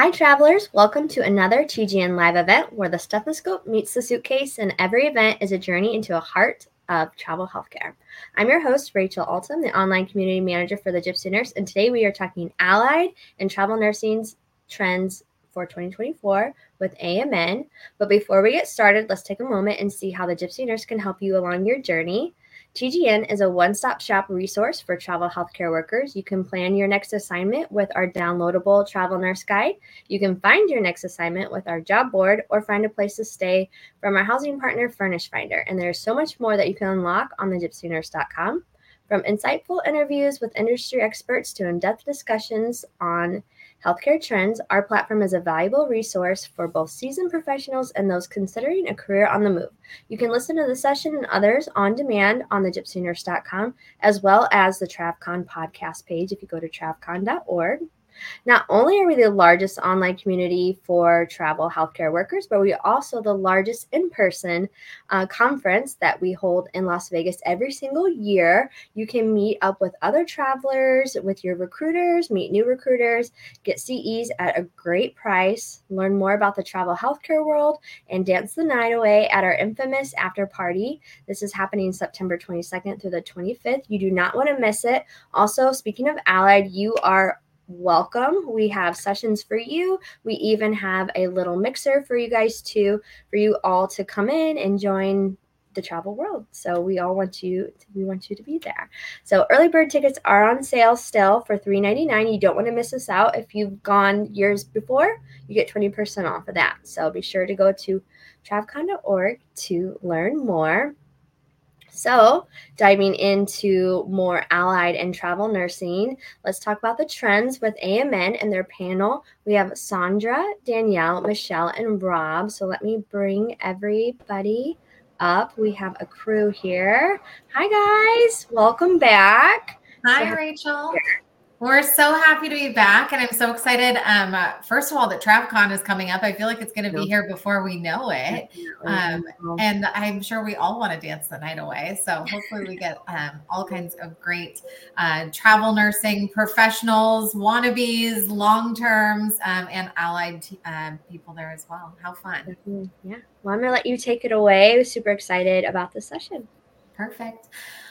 Hi, travelers. Welcome to another TGN live event where the stethoscope meets the suitcase, and every event is a journey into a heart of travel healthcare. I'm your host, Rachel Altum, the online community manager for the Gypsy Nurse, and today we are talking allied and travel nursing's trends for 2024 with AMN. But before we get started, let's take a moment and see how the Gypsy Nurse can help you along your journey. TGN is a one stop shop resource for travel healthcare workers. You can plan your next assignment with our downloadable travel nurse guide. You can find your next assignment with our job board or find a place to stay from our housing partner, Furnish Finder. And there's so much more that you can unlock on thegypsynurse.com. From insightful interviews with industry experts to in depth discussions on healthcare trends, our platform is a valuable resource for both seasoned professionals and those considering a career on the move. You can listen to the session and others on demand on thegypsynurse.com, as well as the TravCon podcast page if you go to travcon.org. Not only are we the largest online community for travel healthcare workers, but we are also the largest in person uh, conference that we hold in Las Vegas every single year. You can meet up with other travelers, with your recruiters, meet new recruiters, get CEs at a great price, learn more about the travel healthcare world, and dance the night away at our infamous after party. This is happening September 22nd through the 25th. You do not want to miss it. Also, speaking of Allied, you are welcome. We have sessions for you. We even have a little mixer for you guys too, for you all to come in and join the travel world. So we all want you we want you to be there. So early bird tickets are on sale still for $3.99. You don't want to miss us out. If you've gone years before, you get 20% off of that. So be sure to go to travcon.org to learn more. So, diving into more allied and travel nursing, let's talk about the trends with AMN and their panel. We have Saundra, Danielle, Michele, and Rob. So, let me bring everybody up. We have a crew here. Hi, guys. Welcome back. Hi, so Rachel. We're so happy to be back, and I'm so excited. Um, uh, first of all, that TravCon is coming up. I feel like it's going to be here before we know it, um, and I'm sure we all want to dance the night away. So hopefully, we get um, all kinds of great uh, travel nursing professionals, wannabes, long terms, um, and allied uh, people there as well. How fun! Yeah. Well, I'm going to let you take it away. Super excited about the session. Perfect.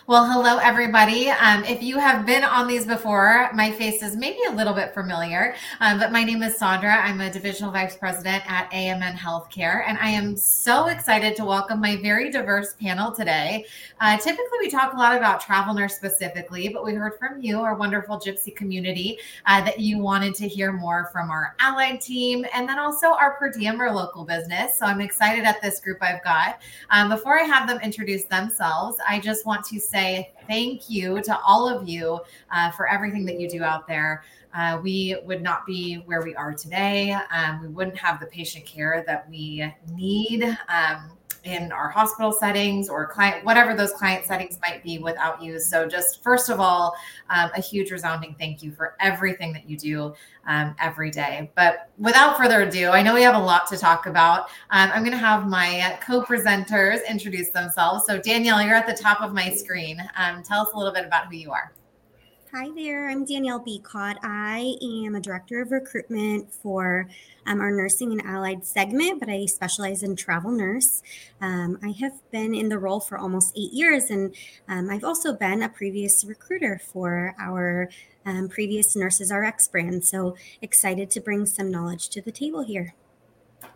Well, hello, everybody. Um, if you have been on these before, my face is maybe a little bit familiar, um, but my name is Saundra. I'm a divisional vice president at AMN Healthcare, and I am so excited to welcome my very diverse panel today. Uh, typically, we talk a lot about travel nurse specifically, but we heard from you, our wonderful Gypsy community, uh, that you wanted to hear more from our allied team and then also our per diem or local business. So I'm excited at this group I've got. Um, before I have them introduce themselves, I just want to say say thank you to all of you uh, for everything that you do out there. Uh, we would not be where we are today. Um, we wouldn't have the patient care that we need. Um, in our hospital settings or client, whatever those client settings might be without you. So, just first of all, um, a huge resounding thank you for everything that you do um, every day. But without further ado, I know we have a lot to talk about. Um, I'm going to have my co presenters introduce themselves. So, Danielle, you're at the top of my screen. Um, tell us a little bit about who you are. Hi there, I'm Danielle Becotte. I am a director of recruitment for um, our nursing and allied segment, but I specialize in travel nurse. Um, I have been in the role for almost eight years, and um, I've also been a previous recruiter for our um, previous Nurses RX brand. So excited to bring some knowledge to the table here.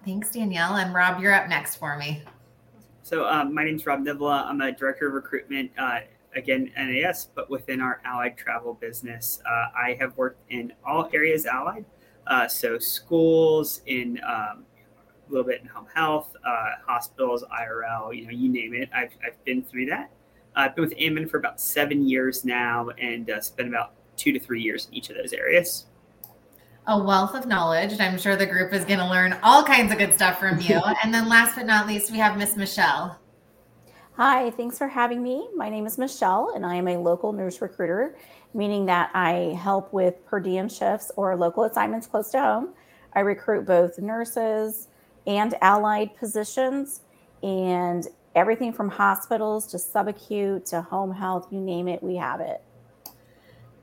Thanks, Danielle. And Rob, you're up next for me. So, um, my name is Rob Nivola. I'm a director of recruitment. Uh, again NAS, but within our allied travel business. Uh, I have worked in all areas allied, uh, so schools, in um, a little bit in home health, uh, hospitals, IRL, you know, you name it. I've, I've been through that. I've been with AMN for about seven years now and uh, spent about two to three years in each of those areas. A wealth of knowledge. And I'm sure the group is going to learn all kinds of good stuff from you. and then last but not least, we have Miss Michele. Hi, thanks for having me. My name is Michele, and I am a local nurse recruiter, meaning that I help with per diem shifts or local assignments close to home. I recruit both nurses and allied positions, and everything from hospitals to subacute to home health, you name it, we have it.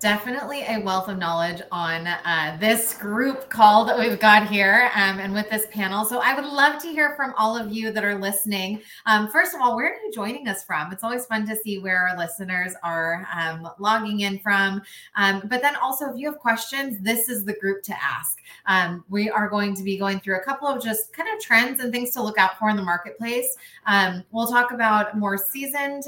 Definitely a wealth of knowledge on uh, this group call that we've got here um, and with this panel. So I would love to hear from all of you that are listening. Um, first of all, where are you joining us from? It's always fun to see where our listeners are um, logging in from. Um, but then also, if you have questions, this is the group to ask. Um, we are going to be going through a couple of just kind of trends and things to look out for in the marketplace. Um, we'll talk about more seasoned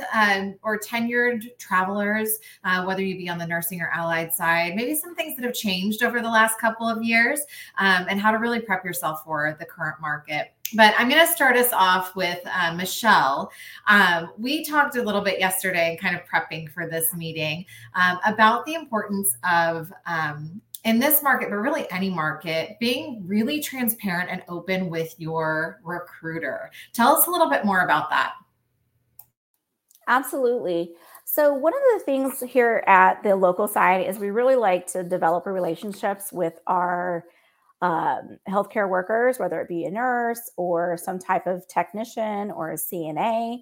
or tenured travelers, uh, whether you be on the nursing or allied side, maybe some things that have changed over the last couple of years, um, and how to really prep yourself for the current market. But I'm going to start us off with uh, Michele. Um, we talked a little bit yesterday, kind of prepping for this meeting, um, about the importance of um, in this market, but really any market, being really transparent and open with your recruiter. Tell us a little bit more about that. Absolutely. So, one of the things here at the local side is we really like to develop relationships with our um, healthcare workers, whether it be a nurse or some type of technician or a CNA.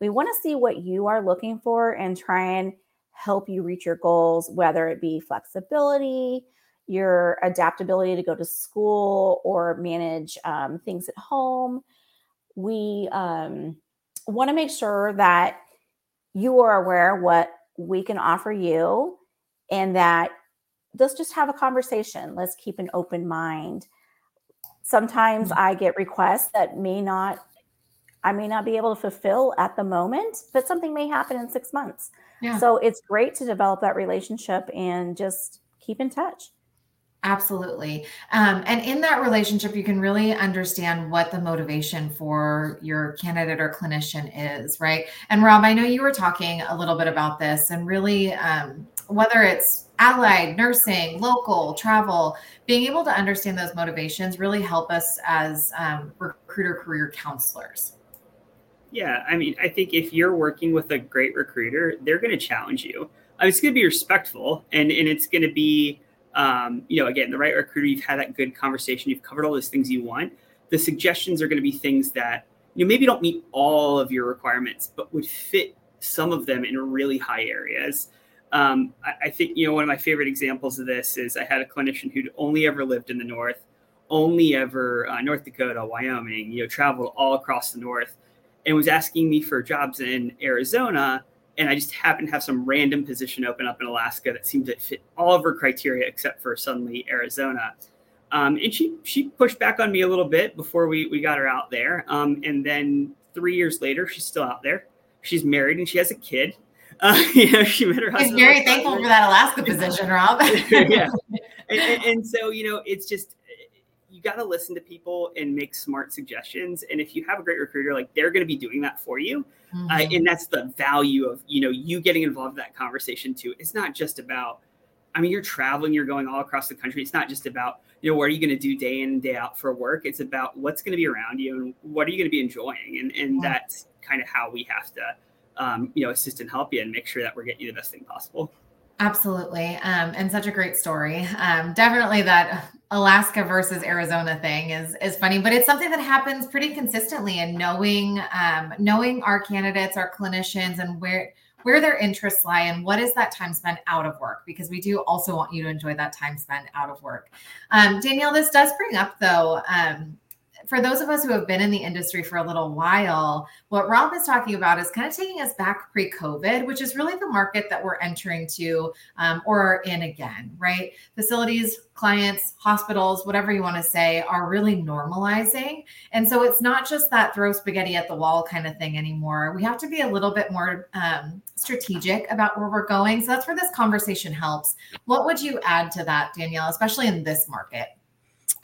We want to see what you are looking for and try and help you reach your goals, whether it be flexibility, your adaptability to go to school or manage um, things at home. We um, want to make sure that you are aware what we can offer you and that let's just have a conversation. Let's keep an open mind. Sometimes mm-hmm. I get requests that may not I may not be able to fulfill at the moment, but something may happen in 6 months. Yeah. So it's great to develop that relationship and just keep in touch. Absolutely. Um, and in that relationship, you can really understand what the motivation for your candidate or clinician is, right? And Rob, I know you were talking a little bit about this and really um, whether it's allied, nursing, local, travel, being able to understand those motivations really help us as um, recruiter career counselors. Yeah. I mean, I think if you're working with a great recruiter, they're going to challenge you. I mean, it's going to be respectful and, and it's going to be, um, you know, again, the right recruiter, you've had that good conversation, you've covered all those things you want. The suggestions are going to be things that you know maybe don't meet all of your requirements, but would fit some of them in really high areas. Um, I, I, think you know one of my favorite examples of this is I had a clinician who'd only ever lived in the north, only ever uh, North Dakota, Wyoming, you know, traveled all across the north, and was asking me for jobs in Arizona and I just happened to have some random position open up in Alaska that seemed to fit all of her criteria except for suddenly Arizona. Um, and she she pushed back on me a little bit before we we got her out there. Um, and then three years later, she's still out there. She's married and she has a kid. Uh, you know, she met her husband. He's very thankful for that Alaska position, Rob. yeah, and, and, and so you know, it's just got to listen to people and make smart suggestions. And if you have a great recruiter, like they're going to be doing that for you. Mm-hmm. Uh, and that's the value of, you know, you getting involved in that conversation too. It's not just about, I mean, you're traveling, you're going all across the country. It's not just about, you know, what are you going to do day in and day out for work? It's about what's going to be around you and what are you going to be enjoying? And, and that's kind of how we have to, um, you know, assist and help you and make sure that we're getting you the best thing possible. Absolutely. Um, and such a great story. Um, definitely that Alaska versus Arizona thing is is funny, but it's something that happens pretty consistently. And knowing um, knowing our candidates, our clinicians, and where where their interests lie and what is that time spent out of work because we do also want you to enjoy that time spent out of work um, danielle this does bring up though um, for those of us who have been in the industry for a little while, what Rob is talking about is kind of taking us back pre COVID, which is really the market that we're entering to um, or in again, right? Facilities, clients, hospitals, whatever you want to say, are really normalizing. And so it's not just that throw spaghetti at the wall kind of thing anymore. We have to be a little bit more um, strategic about where we're going. So that's where this conversation helps. What would you add to that, Danielle, especially in this market?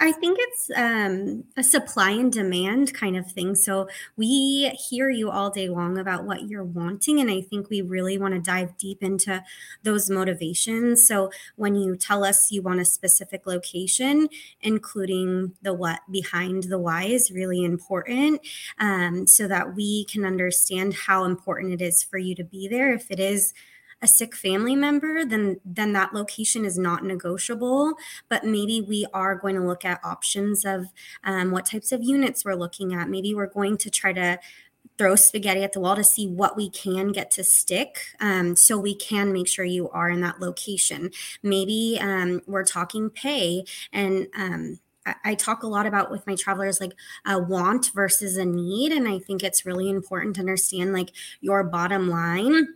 I think it's um, a supply and demand kind of thing. So we hear you all day long about what you're wanting. And I think we really want to dive deep into those motivations. So when you tell us you want a specific location, including the what behind the why is really important um, so that we can understand how important it is for you to be there. If it is, a sick family member, then then that location is not negotiable. But maybe we are going to look at options of um, what types of units we're looking at. Maybe we're going to try to throw spaghetti at the wall to see what we can get to stick um, so we can make sure you are in that location. Maybe um, we're talking pay and um, I talk a lot about with my travelers like a want versus a need. And I think it's really important to understand like your bottom line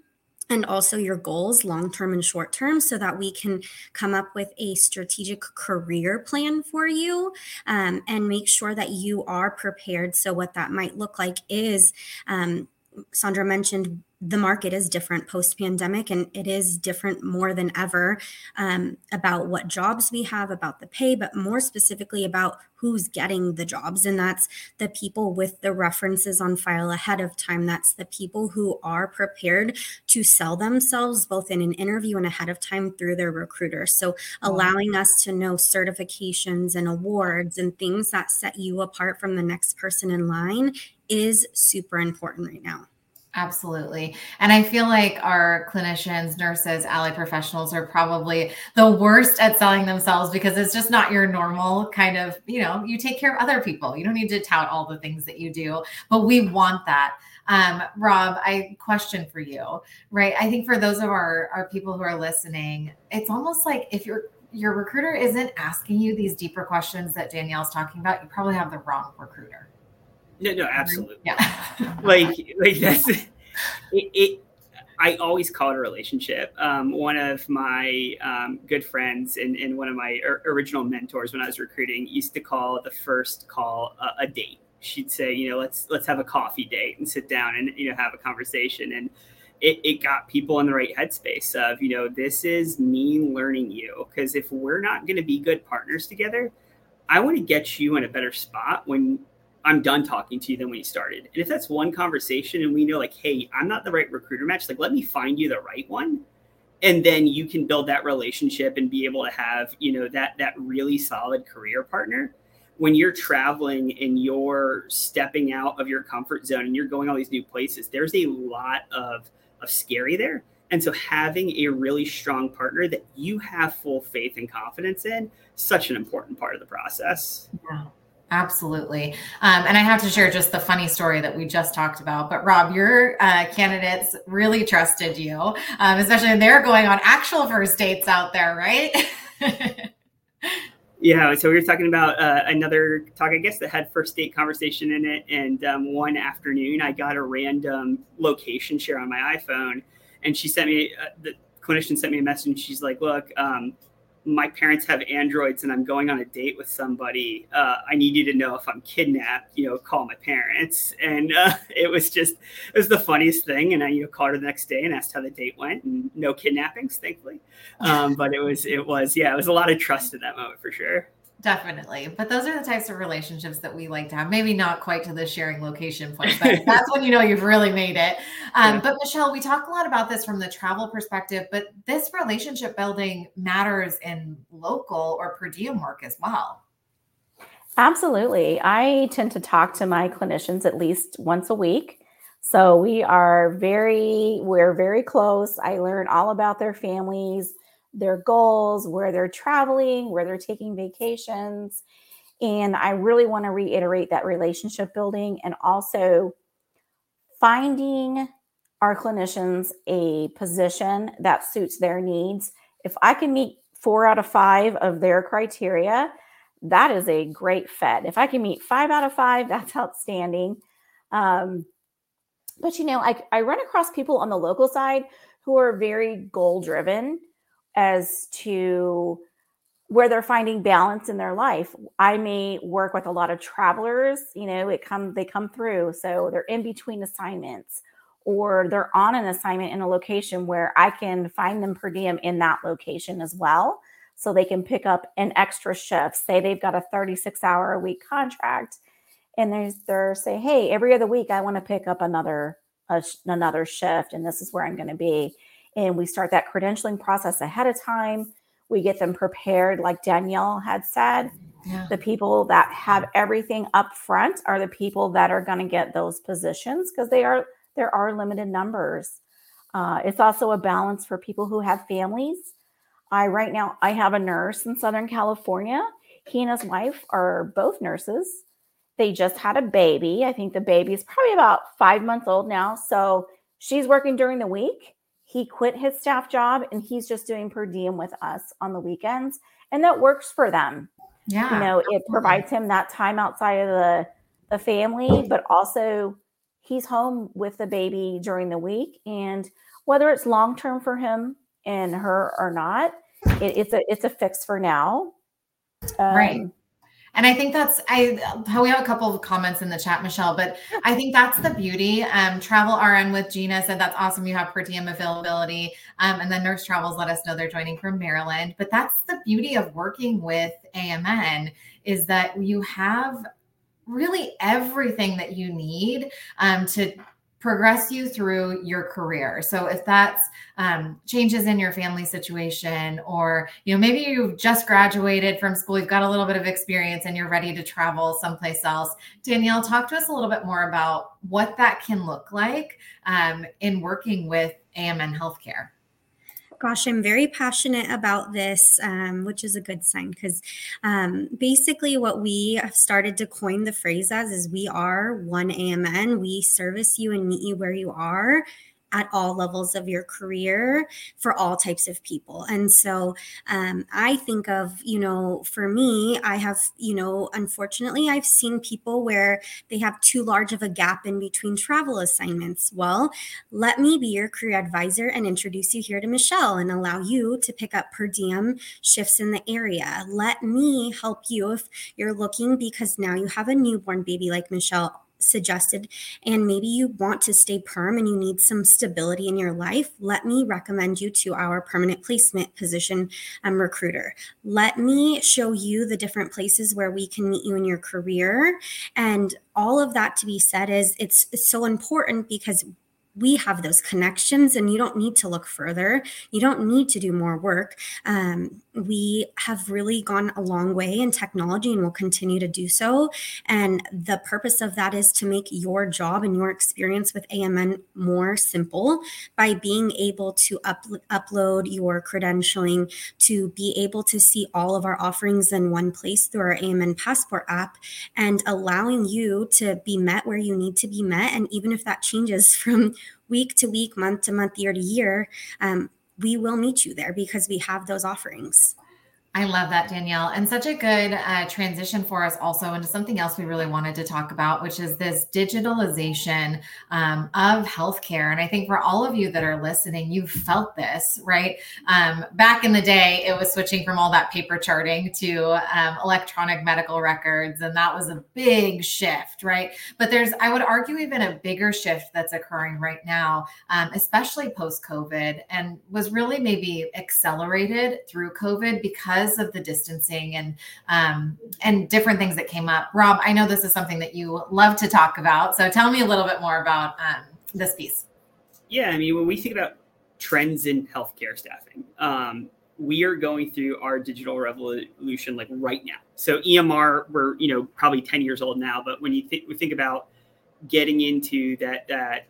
and also your goals long term and short term so that we can come up with a strategic career plan for you um, and make sure that you are prepared. So what that might look like is um, saundra mentioned the market is different post pandemic and it is different more than ever um, about what jobs we have, about the pay, but more specifically about who's getting the jobs. And that's the people with the references on file ahead of time. That's the people who are prepared to sell themselves both in an interview and ahead of time through their recruiter. So allowing us to know certifications and awards and things that set you apart from the next person in line is super important right now. Absolutely. And I feel like our clinicians, nurses, allied professionals are probably the worst at selling themselves because it's just not your normal kind of, you know, you take care of other people. You don't need to tout all the things that you do, but we want that. Um, Rob, I question for you, right? I think for those of our, our people who are listening, it's almost like if your your recruiter isn't asking you these deeper questions that Danielle's talking about, you probably have the wrong recruiter. No, no, absolutely. Yeah. like, like that's it, it. I always call it a relationship. Um, one of my um, good friends and, and, one of my original mentors when I was recruiting used to call the first call a, a date. She'd say, you know, let's let's have a coffee date and sit down and you know have a conversation. And it, it got people in the right headspace of, you know, this is me learning you. Because if we're not going to be good partners together, I want to get you in a better spot when I'm done talking to you than when you started. And if that's one conversation and we know like, hey, I'm not the right recruiter match, like let me find you the right one. And then you can build that relationship and be able to have, you know, that that really solid career partner. When you're traveling and you're stepping out of your comfort zone and you're going all these new places, there's a lot of of scary there. And so having a really strong partner that you have full faith and confidence in, such an important part of the process. Yeah. Absolutely. Um, and I have to share just the funny story that we just talked about. But Rob, your uh, candidates really trusted you, um, especially when they're going on actual first dates out there, right? yeah. So we were talking about uh, another talk, I guess, that had first date conversation in it. And um, one afternoon, I got a random location share on my iPhone. And she sent me, uh, the clinician sent me a message. She's like, look, um, my parents have androids and i'm going on a date with somebody uh, i need you to know if i'm kidnapped you know call my parents. And uh, it was just it was the funniest thing. And i you know called her the next day and asked how the date went and no kidnappings thankfully. Um, but it was it was yeah it was a lot of trust in that moment for sure Definitely. But those are the types of relationships that we like to have. Maybe not quite to the sharing location point, but that's when you know you've really made it. Um, yeah. But Michele, we talk a lot about this from the travel perspective, but this relationship building matters in local or per diem work as well. Absolutely. I tend to talk to my clinicians at least once a week. So we are very, we're very close. I learn all about their families their goals, where they're traveling, where they're taking vacations. And I really want to reiterate that relationship building and also finding our clinicians a position that suits their needs. If I can meet four out of five of their criteria, that is a great fit. If I can meet five out of five, that's outstanding. Um, but you know, I, I run across people on the local side who are very goal driven as to where they're finding balance in their life. I may work with a lot of travelers, you know, it come they come through so they're in between assignments or they're on an assignment in a location where I can find them per diem in that location as well so they can pick up an extra shift. Say they've got a 36 hour a week contract and they're say, "Hey, every other week I want to pick up another a, another shift and this is where I'm going to be." And we start that credentialing process ahead of time. We get them prepared, like Danielle had said. Yeah. The people that have everything up front are the people that are going to get those positions because they are there are limited numbers. Uh, it's also a balance for people who have families. I right now I have a nurse in Southern California. He and his wife are both nurses. they just had a baby. I think the baby is probably about five months old now. So she's working during the week. He quit his staff job and he's just doing per diem with us on the weekends. And that works for them. Yeah. You know, it provides him that time outside of the, the family, but also he's home with the baby during the week. And whether it's long term for him and her or not, it, it's a it's a fix for now. Um, right. And I think that's I we have a couple of comments in the chat, Michele, but I think that's the beauty. Um, Travel RN with Gina said that's awesome. You have per diem availability. Um, and then Nurse Travels let us know they're joining from Maryland. But that's the beauty of working with AMN is that you have really everything that you need um, to progress you through your career. So if that's um, changes in your family situation, or you know maybe you've just graduated from school, you've got a little bit of experience, and you're ready to travel someplace else. Danielle, talk to us a little bit more about what that can look like um, in working with AMN Healthcare. Gosh, I'm very passionate about this, um, which is a good sign because um, basically what we have started to coin the phrase as is we are one AMN. We service you and meet you where you are at all levels of your career for all types of people. And so um, I think of, you know, for me, I have, you know, unfortunately, I've seen people where they have too large of a gap in between travel assignments. Well, let me be your career advisor and introduce you here to Michele and allow you to pick up per diem shifts in the area. Let me help you if you're looking because now you have a newborn baby like Michele suggested and maybe you want to stay perm and you need some stability in your life let me recommend you to our permanent placement position um, recruiter. Let me show you the different places where we can meet you in your career. And all of that to be said is it's, it's so important because we have those connections and you don't need to look further. You don't need to do more work. Um, we have really gone a long way in technology and will continue to do so. And the purpose of that is to make your job and your experience with amn more simple by being able to up- upload your credentialing to be able to see all of our offerings in one place through our amn passport app and allowing you to be met where you need to be met. And even if that changes from week to week, month to month, year to year, um, we will meet you there because we have those offerings. I love that, Danielle. And such a good uh, transition for us also into something else we really wanted to talk about, which is this digitalization um, of healthcare. And I think for all of you that are listening, you felt this, right? Um, back in the day, it was switching from all that paper charting to um, electronic medical records. And that was a big shift, right? But there's, I would argue, even a bigger shift that's occurring right now, um, especially post COVID, and was really maybe accelerated through COVID because because of the distancing and um, and different things that came up. Rob, I know this is something that you love to talk about, so tell me a little bit more about um, this piece. Yeah, I mean, when we think about trends in healthcare staffing, um, we are going through our digital revolution like right now. So EMR, we're you know probably ten years old now, but when you th- we think about getting into that that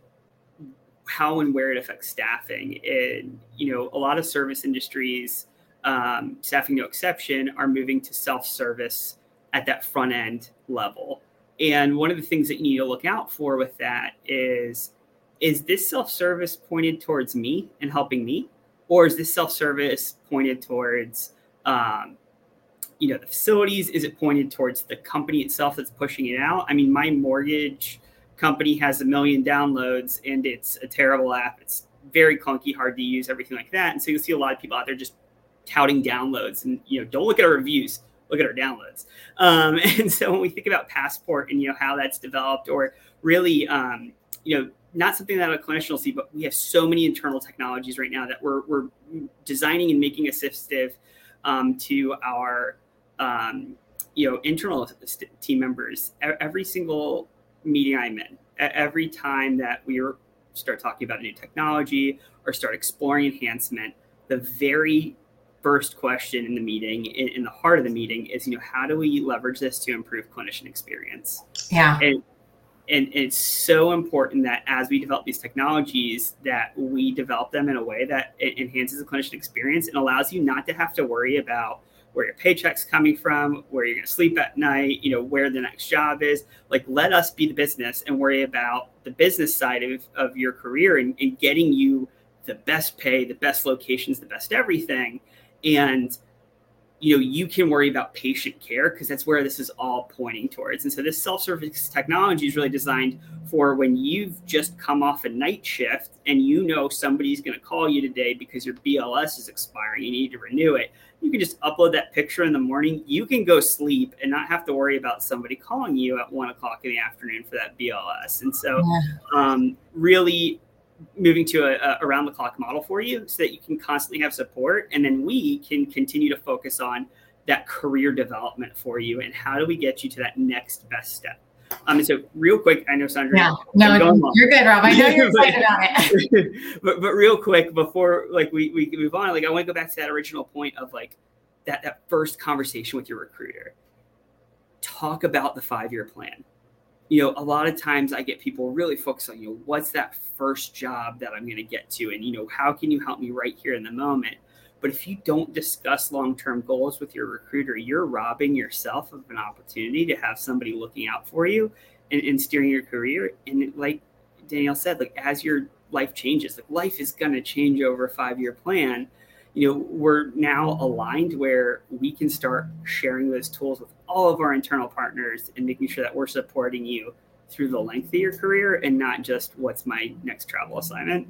how and where it affects staffing and you know a lot of service industries um, staffing no exception, are moving to self service at that front end level. And one of the things that you need to look out for with that is is this self service pointed towards me and helping me? Or is this self service pointed towards, um, you know, the facilities? Is it pointed towards the company itself that's pushing it out? I mean, my mortgage company has a million downloads and it's a terrible app. It's very clunky, hard to use, everything like that. And so you'll see a lot of people out there just touting downloads and you know don't look at our reviews look at our downloads. Um, and so when we think about passport and you know how that's developed or really um, you know not something that a clinician will see but we have so many internal technologies right now that we're, we're designing and making assistive um, to our um, you know internal team members every single meeting i'm in every time that we start talking about a new technology or start exploring enhancement the very first question in the meeting, in, in, the heart of the meeting, is you know how do we leverage this to improve clinician experience? Yeah. And, and it's so important that as we develop these technologies that we develop them in a way that it enhances the clinician experience and allows you not to have to worry about where your paycheck's coming from, where you're going to sleep at night, you know, where the next job is. Like, let us be the business and worry about the business side of, of your career and, and getting you the best pay, the best locations, the best everything. And you know you can worry about patient care because that's where this is all pointing towards. And so this self-service technology is really designed for when you've just come off a night shift and you know somebody's going to call you today because your bls is expiring you need to renew it you can just upload that picture in the morning. You can go sleep and not have to worry about somebody calling you at one o'clock in the afternoon for that bls and so um, really moving to a, a around the clock model for you so that you can constantly have support and then we can continue to focus on that career development for you and how do we get you to that next best step um, and so real quick, I know Saundra. Yeah, no, you're good, Rob. I know you're excited about it. but but real quick before like we, we move on, like I want to go back to that original point of like that that first conversation with your recruiter. Talk about the five year plan you know, a lot of times I get people really focused on, you know, what's that first job that I'm going to get to? And, you know, how can you help me right here in the moment? But if you don't discuss long term goals with your recruiter, you're robbing yourself of an opportunity to have somebody looking out for you and, and steering your career. And like Danielle said, like as your life changes, like life is going to change over a five year plan. You know, we're now aligned where we can start sharing those tools with all of our internal partners and making sure that we're supporting you through the length of your career and not just what's my next travel assignment.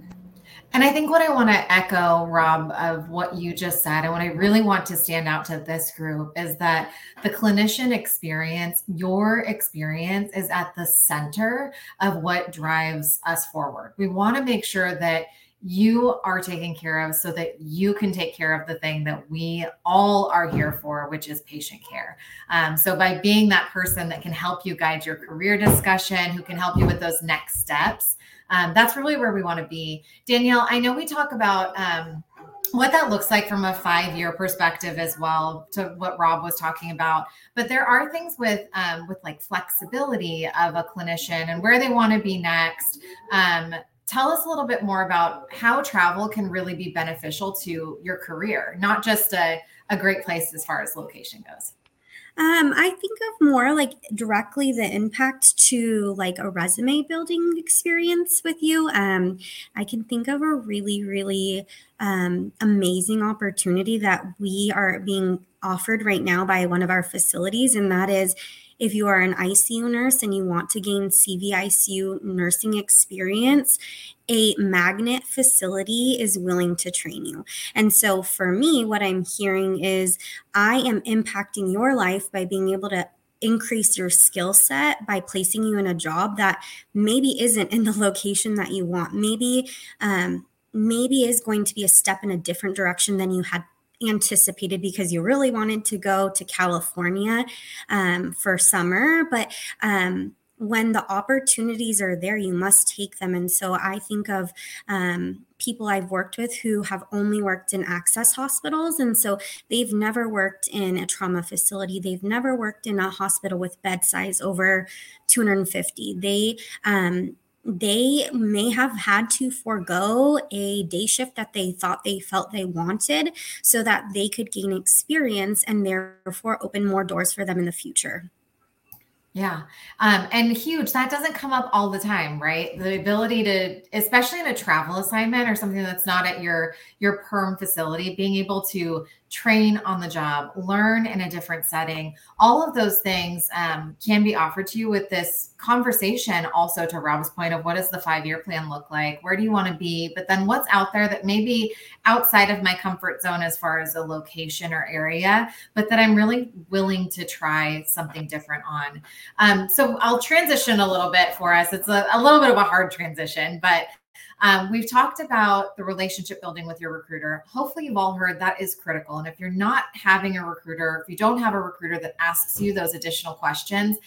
And I think what I want to echo, Rob, of what you just said, and what I really want to stand out to this group is that the clinician experience, your experience, is at the center of what drives us forward. We want to make sure that you are taken care of so that you can take care of the thing that we all are here for, which is patient care. Um, so, by being that person that can help you guide your career discussion, who can help you with those next steps, um, that's really where we want to be. Danielle, I know we talk about. Um, what that looks like from a five year perspective as well to what rob was talking about but there are things with um, with like flexibility of a clinician and where they want to be next um, tell us a little bit more about how travel can really be beneficial to your career, not just a, a great place as far as location goes. Um, I think of more like directly the impact to like a resume building experience with you. Um, I can think of a really, really um, amazing opportunity that we are being offered right now by one of our facilities, and that is if you are an ICU nurse and you want to gain CVICU nursing experience, a magnet facility is willing to train you. And so for me, what I'm hearing is I am impacting your life by being able to increase your skill set by placing you in a job that maybe isn't in the location that you want. Maybe, um, maybe is going to be a step in a different direction than you had anticipated because you really wanted to go to California um, for summer, but um, when the opportunities are there, you must take them. And so I think of um, people I've worked with who have only worked in access hospitals. And so they've never worked in a trauma facility. They've never worked in a hospital with bed size over 250. They, um, they may have had to forego a day shift that they thought they felt they wanted so that they could gain experience and therefore open more doors for them in the future. Yeah. Um, and huge, that doesn't come up all the time, right? The ability to, especially in a travel assignment or something that's not at your your perm facility, being able to train on the job, learn in a different setting. All of those things um, can be offered to you with this conversation. Also, to Rob's point of what does the five year plan look like? Where do you want to be? But then what's out there that may be outside of my comfort zone as far as a location or area, but that I'm really willing to try something different on. Um, so I'll transition a little bit for us. It's a, a little bit of a hard transition, but um, we've talked about the relationship building with your recruiter. Hopefully, you've all heard that is critical. And if you're not having a recruiter, if you don't have a recruiter that asks you those additional questions,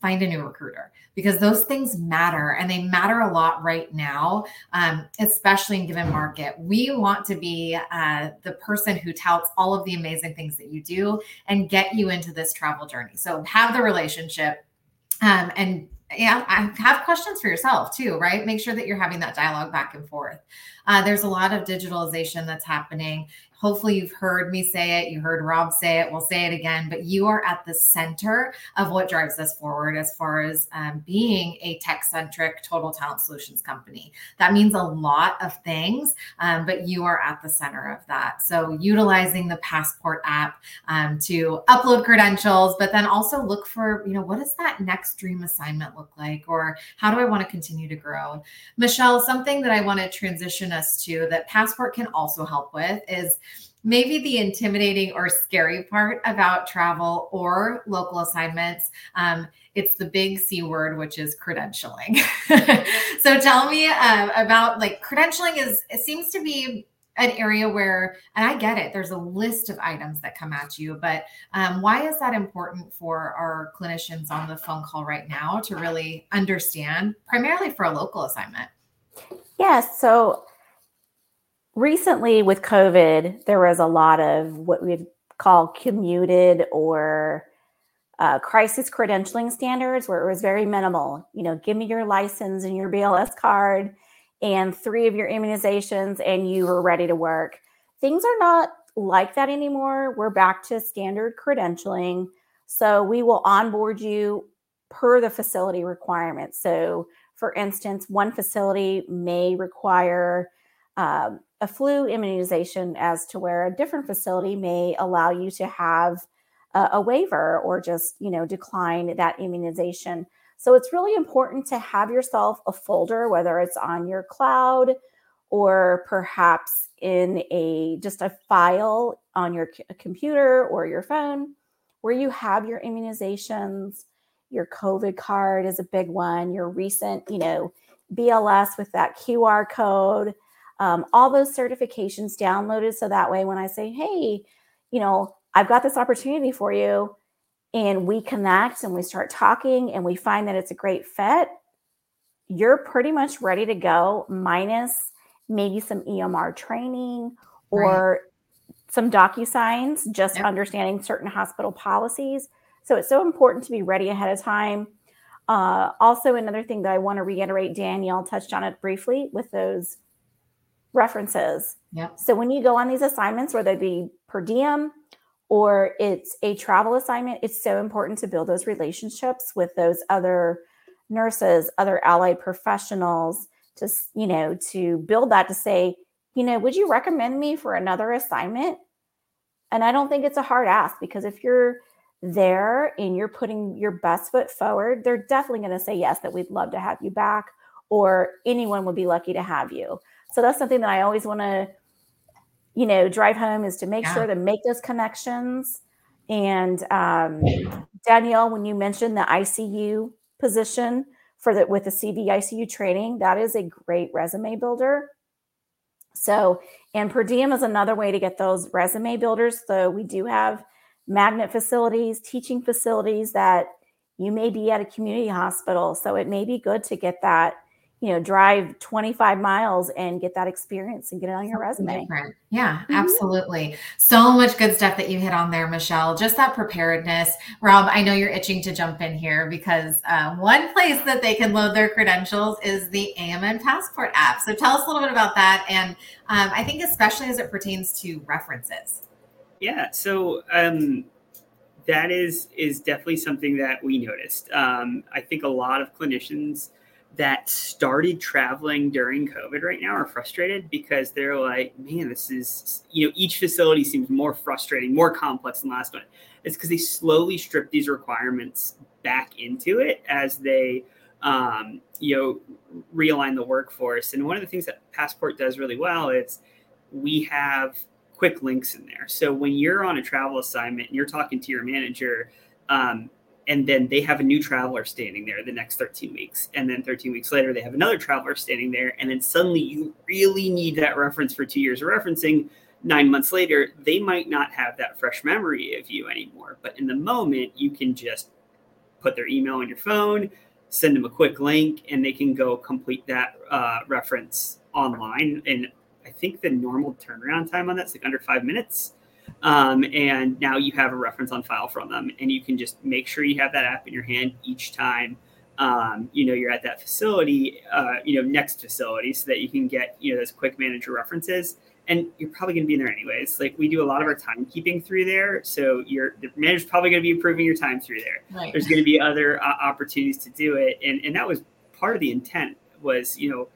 find a new recruiter because those things matter and they matter a lot right now, um, especially in given market. We want to be uh, the person who touts all of the amazing things that you do and get you into this travel journey. So have the relationship um, and yeah, I have questions for yourself too, right? Make sure that you're having that dialogue back and forth. Uh, there's a lot of digitalization that's happening. Hopefully you've heard me say it, you heard Rob say it, we'll say it again, but you are at the center of what drives us forward as far as um, being a tech centric total talent solutions company. That means a lot of things, um, but you are at the center of that. So utilizing the Passport app um, to upload credentials, but then also look for, you know, what does that next dream assignment look like? Or how do I want to continue to grow? Michele, something that I want to transition us to that Passport can also help with is maybe the intimidating or scary part about travel or local assignments. Um, it's the big C word, which is credentialing. so tell me uh, about like credentialing is, it seems to be an area where, and I get it, there's a list of items that come at you, but um, why is that important for our clinicians on the phone call right now to really understand, primarily for a local assignment? Yes. so recently with COVID, there was a lot of what we'd call commuted or uh, crisis credentialing standards where it was very minimal. You know, give me your license and your BLS card and three of your immunizations, and you were ready to work. Things are not like that anymore. We're back to standard credentialing. So we will onboard you per the facility requirements. So, for instance, one facility may require um, a flu immunization as to where a different facility may allow you to have a, a waiver or just you know decline that immunization. So it's really important to have yourself a folder whether it's on your cloud or perhaps in a just a file on your c- computer or your phone where you have your immunizations. Your covid card is a big one. Your recent you know bls with that qr code um, all those certifications downloaded so that way when I say, hey, you know, I've got this opportunity for you, and we connect and we start talking and we find that it's a great fit, you're pretty much ready to go, minus maybe some EMR training or right. some DocuSigns, just yep. understanding certain hospital policies. So it's so important to be ready ahead of time. Uh, also, another thing that I want to reiterate, Danielle touched on it briefly with those references. Yeah. So when you go on these assignments, whether they be per diem or it's a travel assignment, it's so important to build those relationships with those other nurses, other allied professionals to, you know, to build that to say, you know, would you recommend me for another assignment? And I don't think it's a hard ask because if you're there and you're putting your best foot forward, they're definitely going to say yes, that we'd love to have you back, or anyone would be lucky to have you. So that's something that I always want to, you know, drive home is to make yeah. sure to make those connections. And um, Danielle, when you mentioned the ICU position for the with the CV ICU training, that is a great resume builder. So, and per diem is another way to get those resume builders. So we do have magnet facilities, teaching facilities that you may be at a community hospital. So it may be good to get that you know, drive 25 miles and get that experience and get it on your resume. Different. Yeah, mm-hmm. absolutely. So much good stuff that you hit on there, Michele. Just that preparedness. Rob, I know you're itching to jump in here because uh, one place that they can load their credentials is the AMN Passport app. So tell us a little bit about that. And um, I think, especially as it pertains to references. Yeah. So, um, that is is definitely something that we noticed. Um, I think a lot of clinicians that started traveling during COVID right now are frustrated because they're like, man, this is, you know, each facility seems more frustrating, more complex than last one. It's because they slowly strip these requirements back into it as they, um, you know, realign the workforce. And one of the things that Passport does really well is we have quick links in there. So when you're on a travel assignment and you're talking to your manager, um, and then they have a new traveler standing there the next 13 weeks. And then 13 weeks later they have another traveler standing there. And then suddenly you really need that reference for two years of referencing. Nine months later they might not have that fresh memory of you anymore. But in the moment you can just put their email on your phone send them a quick link and they can go complete that uh, reference online. And i think the normal turnaround time on that's like under five minutes um, and now you have a reference on file from them, and you can just make sure you have that app in your hand each time. Um, you know, you're at that facility, uh, you know, next facility, so that you can get you know those quick manager references. and you're probably going to be in there anyways. Like we do a lot of our timekeeping through there, so your the manager's probably going to be improving your time through there. Right. There's going to be other uh, opportunities to do it, and and that was part of the intent was you know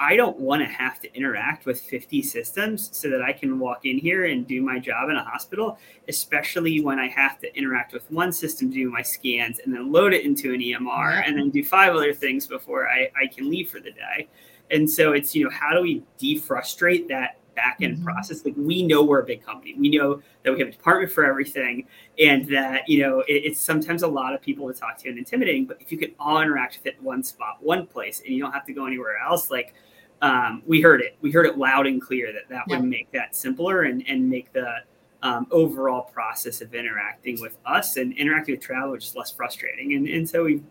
I don't want to have to interact with 50 systems so that I can walk in here and do my job in a hospital, especially when I have to interact with one system to do my scans and then load it into an EMR and then do five other things before I, I can leave for the day. And so it's, you know, how do we defrustrate that back end mm-hmm. process? Like we know we're a big company. We know that we have a department for everything and that, you know, it, it's sometimes a lot of people to talk to and intimidating, but if you can all interact with it one spot, one place, and you don't have to go anywhere else, like um, we heard it. We heard it loud and clear that that yeah. would make that simpler and, and make the um, overall process of interacting with us and interacting with travel just less frustrating. And, and so we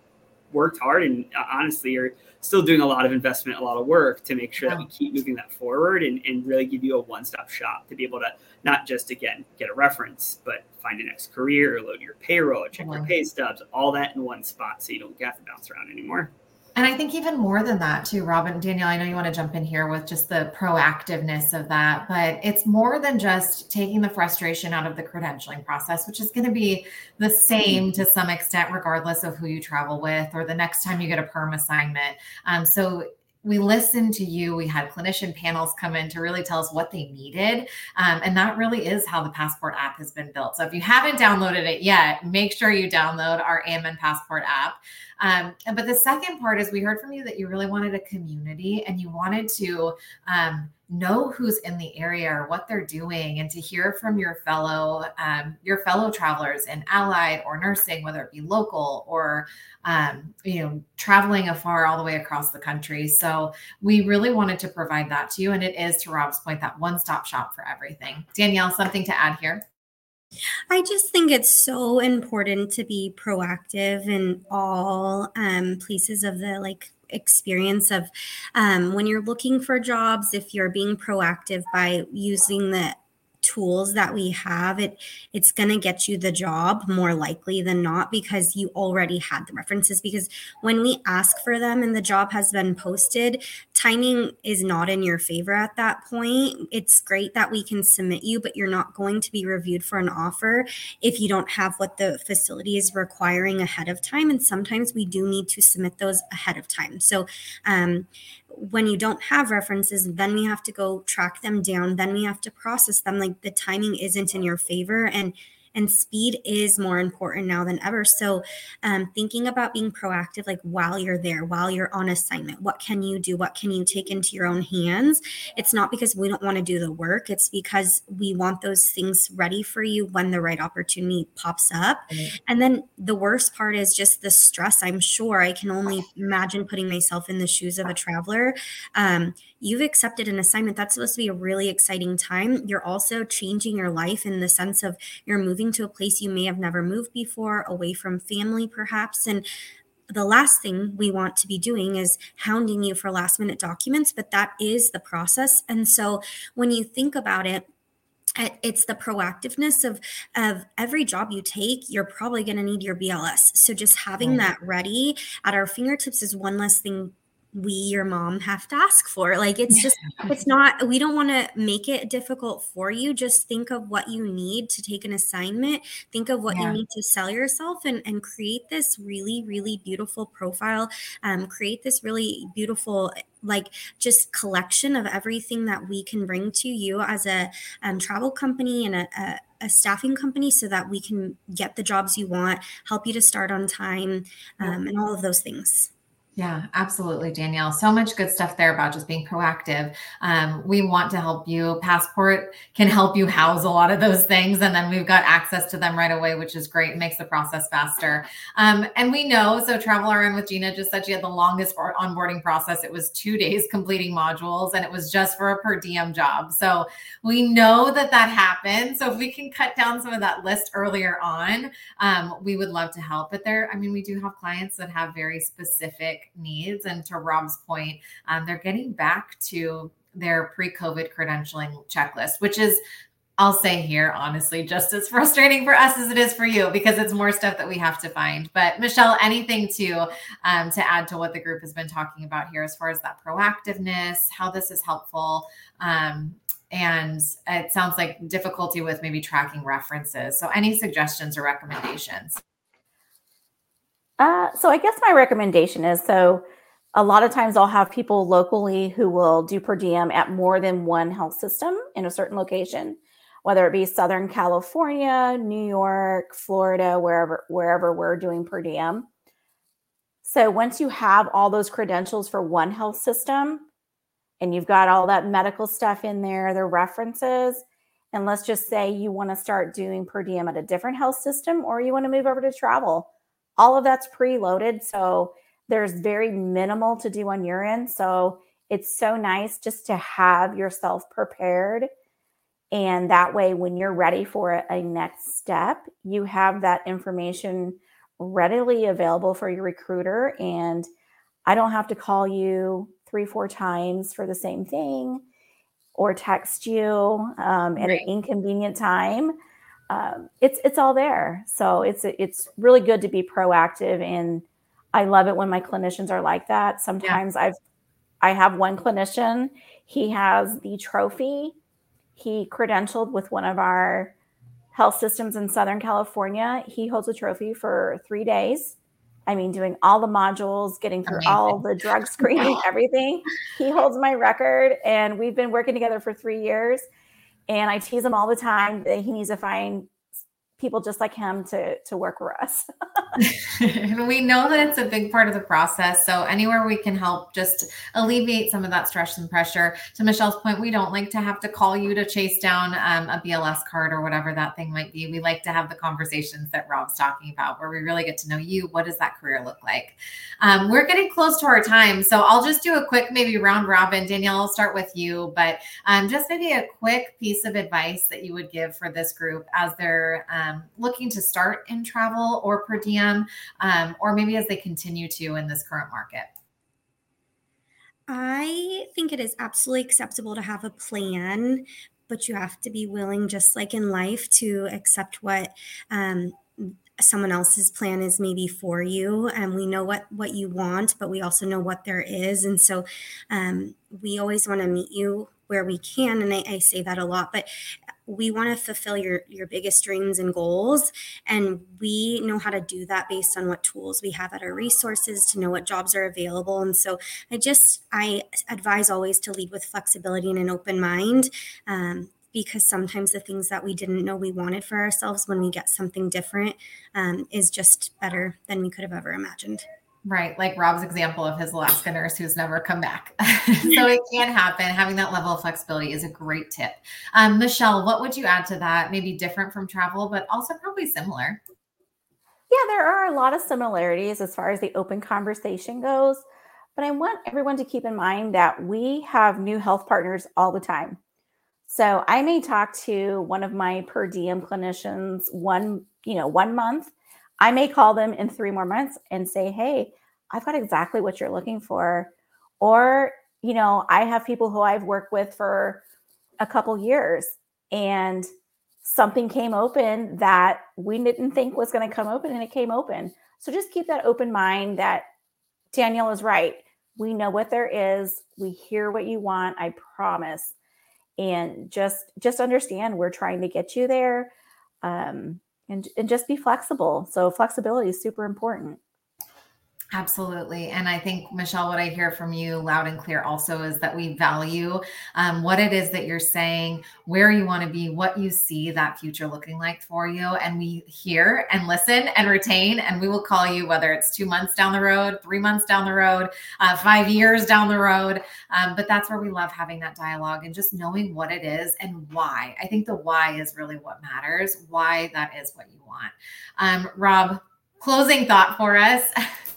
worked hard and uh, honestly are still doing a lot of investment, a lot of work to make sure yeah. that we keep moving that forward and, and really give you a one-stop shop to be able to not just again get a reference, but find a next career, load your payroll, check your pay stubs, all that in one spot so you don't have to bounce around anymore. And I think even more than that, too, Robin, Danielle, I know you want to jump in here with just the proactiveness of that, but it's more than just taking the frustration out of the credentialing process, which is going to be the same to some extent, regardless of who you travel with or the next time you get a perm assignment. Um, so we listened to you. We had clinician panels come in to really tell us what they needed. Um, and that really is how the Passport app has been built. So if you haven't downloaded it yet, make sure you download our AMN Passport app. Um, but the second part is we heard from you that you really wanted a community and you wanted to um, know who's in the area or what they're doing and to hear from your fellow um, your fellow travelers in allied or nursing whether it be local or um, you know traveling afar all the way across the country. So we really wanted to provide that to you. And it is to rob's point that one-stop shop for everything. Danielle something to add here? I just think it's so important to be proactive in all um, places of the like experience of um, when you're looking for jobs if you're being proactive by using the tools that we have it it's going to get you the job more likely than not because you already had the references. Because when we ask for them and the job has been posted timing is not in your favor at that point. It's great that we can submit you but you're not going to be reviewed for an offer if you don't have what the facility is requiring ahead of time. And sometimes we do need to submit those ahead of time. So um, when you don't have references, then we have to go track them down. Then we have to process them. Like the timing isn't in your favor. And and speed is more important now than ever. So um, thinking about being proactive like while you're there while you're on assignment what can you do? What can you take into your own hands? It's not because we don't want to do the work it's because we want those things ready for you when the right opportunity pops up. Mm-hmm. and then the worst part is just the stress i'm sure. I can only imagine putting myself in the shoes of a traveler. Um, you've accepted an assignment that's supposed to be a really exciting time. You're also changing your life in the sense of you're moving to a place you may have never moved before away from family perhaps. And the last thing we want to be doing is hounding you for last minute documents but that is the process. And so when you think about it it's the proactiveness of of every job you take you're probably going to need your bls so just having that ready at our fingertips is one less thing we your mom have to ask for. Like it's just it's not we don't want to make it difficult for you. Just think of what you need to take an assignment. Think of what yeah. you need to sell yourself and and create this really really beautiful profile. Um, create this really beautiful like just collection of everything that we can bring to you as a um, travel company and a, a a staffing company so that we can get the jobs you want, help you to start on time, um, and all of those things. Yeah, absolutely, Danielle. So much good stuff there about just being proactive. Um, we want to help you. Passport can help you house a lot of those things, and then we've got access to them right away, which is great. It makes the process faster. Um, and we know, so Travel RN with Gina just said she had the longest onboarding process. It was two days completing modules, and it was just for a per diem job. So we know that that happens. So if we can cut down some of that list earlier on, um, we would love to help. But there, I mean, we do have clients that have very specific needs. And to Rob's point, um, they're getting back to their pre COVID credentialing checklist, which is I'll say here, honestly, just as frustrating for us as it is for you because it's more stuff that we have to find. But Michele, anything to um, to add to what the group has been talking about here as far as that proactiveness, how this is helpful, um, and it sounds like difficulty with maybe tracking references. So, any suggestions or recommendations? Uh, so, I guess my recommendation is so a lot of times I'll have people locally who will do per diem at more than one health system in a certain location, whether it be Southern California, New York, Florida, wherever wherever we're doing per diem. So once you have all those credentials for one health system and you've got all that medical stuff in there, the references, and let's just say you want to start doing per diem at a different health system or you want to move over to travel, all of that's preloaded. So there's very minimal to do on your end. So it's so nice just to have yourself prepared. And that way, when you're ready for a next step, you have that information readily available for your recruiter. And I don't have to call you three, four times for the same thing or text you um, at right. an inconvenient time. Um, it's it's all there. So it's it's really good to be proactive and I love it when my clinicians are like that. Sometimes yeah. I've I have one clinician, he has the trophy. He credentialed with one of our health systems in Southern California. He holds a trophy for 3 days. I mean, doing all the modules, getting through Amazing. all the drug screening, everything. He holds my record, and we've been working together for three years. And I tease him all the time that he needs to find people just like him to to work for us. we know that it's a big part of the process. So anywhere we can help just alleviate some of that stress and pressure. To Michele's point, we don't like to have to call you to chase down um, a BLS card or whatever that thing might be. We like to have the conversations that Rob's talking about, where we really get to know you. What does that career look like? Um, we're getting close to our time, so I'll just do a quick maybe round robin. Danielle, I'll start with you, but um, just maybe a quick piece of advice that you would give for this group as they're um, looking to start in travel or per diem, um, or maybe as they continue to in this current market? I think it is absolutely acceptable to have a plan, but you have to be willing, just like in life, to accept what um, someone else's plan is maybe for you. And we know what what you want but we also know what there is. And so um, we always want to meet you where we can. And I, I say that a lot but we want to fulfill your your biggest dreams and goals and we know how to do that based on what tools we have at our resources to know what jobs are available and so i just i advise always to lead with flexibility and an open mind um, because sometimes the things that we didn't know we wanted for ourselves when we get something different um, is just better than we could have ever imagined Right. Like Rob's example of his Alaska nurse who's never come back. so it can happen. Having that level of flexibility is a great tip. Um, Michele, what would you add to that? Maybe different from travel, but also probably similar. Yeah, there are a lot of similarities as far as the open conversation goes. But I want everyone to keep in mind that we have new health partners all the time. So I may talk to one of my per diem clinicians one, you know, one month I may call them in three more months and say, Hey, I've got exactly what you're looking for. Or, you know, I have people who I've worked with for a couple years and something came open that we didn't think was going to come open and it came open. So just keep that open mind that Danielle is right. We know what there is. We hear what you want. I promise. And just just understand we're trying to get you there. Um, and, and just be flexible. So flexibility is super important. Absolutely. And I think, Michele, what I hear from you loud and clear also is that we value um, what it is that you're saying, where you want to be, what you see that future looking like for you. And we hear and listen and retain. And we will call you whether it's two months down the road, three months down the road, uh, five years down the road. Um, but that's where we love having that dialogue and just knowing what it is and why. I think the why is really what matters, why that is what you want. Um, Rob, closing thought for us.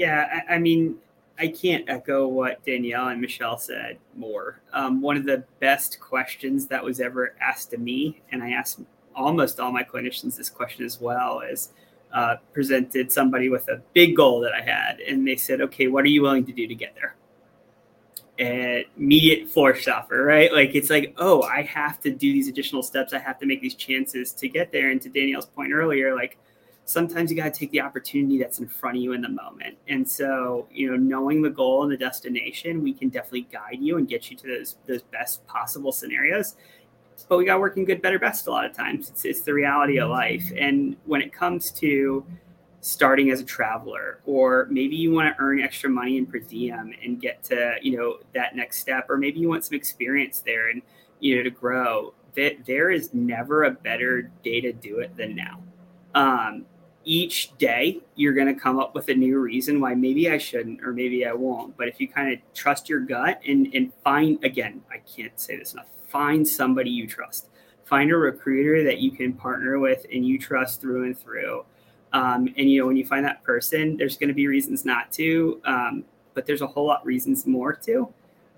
Yeah, I, I, mean, I can't echo what Danielle and Michele said more. Um, one of the best questions that was ever asked to me, and I asked almost all my clinicians this question as well, is uh, presented somebody with a big goal that I had, and they said, "Okay, what are you willing to do to get there?" And immediate floor stopper, right? Like it's like, oh, I have to do these additional steps. I have to make these chances to get there. And to Danielle's point earlier, like sometimes you got to take the opportunity that's in front of you in the moment. And so, you know, knowing the goal and the destination, we can definitely guide you and get you to those those best possible scenarios. But we got working good, better, best a lot of times. It's, it's the reality of life. And when it comes to starting as a traveler, or maybe you want to earn extra money in per diem and get to, you know, that next step, or maybe you want some experience there and, you know, to grow, that there is never a better day to do it than now. Um, each day you're going to come up with a new reason why maybe I shouldn't or maybe I won't. But if you kind of trust your gut and, and find, again, I can't say this enough, find somebody you trust. Find a recruiter that you can partner with and you trust through and through. Um, and, you know, when you find that person, there's going to be reasons not to, um, but there's a whole lot reasons more to.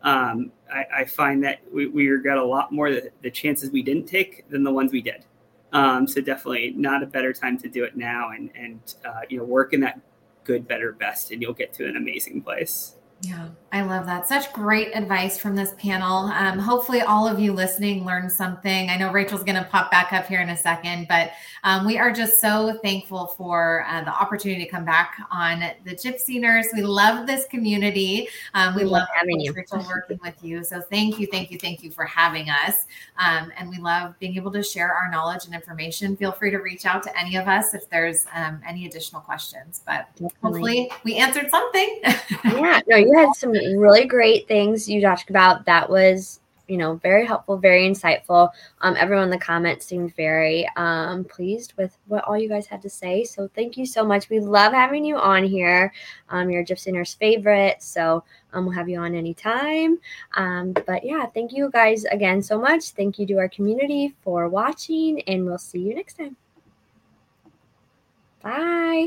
Um, I, I, find that we, we regret a lot more the, the chances we didn't take than the ones we did. Um, so definitely not a better time to do it now and, and uh, you know, work in that good, better, best, and you'll get to an amazing place. Yeah, I love that. Such great advice from this panel. Um, hopefully, all of you listening learned something. I know Rachel's going to pop back up here in a second, but um, we are just so thankful for uh, the opportunity to come back on the Gypsy Nurse. We love this community. Um, we, we, love, having you, Rachel, working with you. So thank you, thank you, thank you for having us. Um, and we love being able to share our knowledge and information. Feel free to reach out to any of us if there's um, any additional questions. But Definitely. hopefully, we answered something. yeah, no, you had some really great things you talked about. That was you know, very helpful, very insightful. Um, everyone in the comments seemed very um, pleased with what all you guys had to say. So thank you so much. We love having you on here. Um, you're Gypsy Nurse favorite, so um, we'll have you on anytime. Um, but yeah, thank you guys again so much. Thank you to our community for watching, and we'll see you next time. Bye.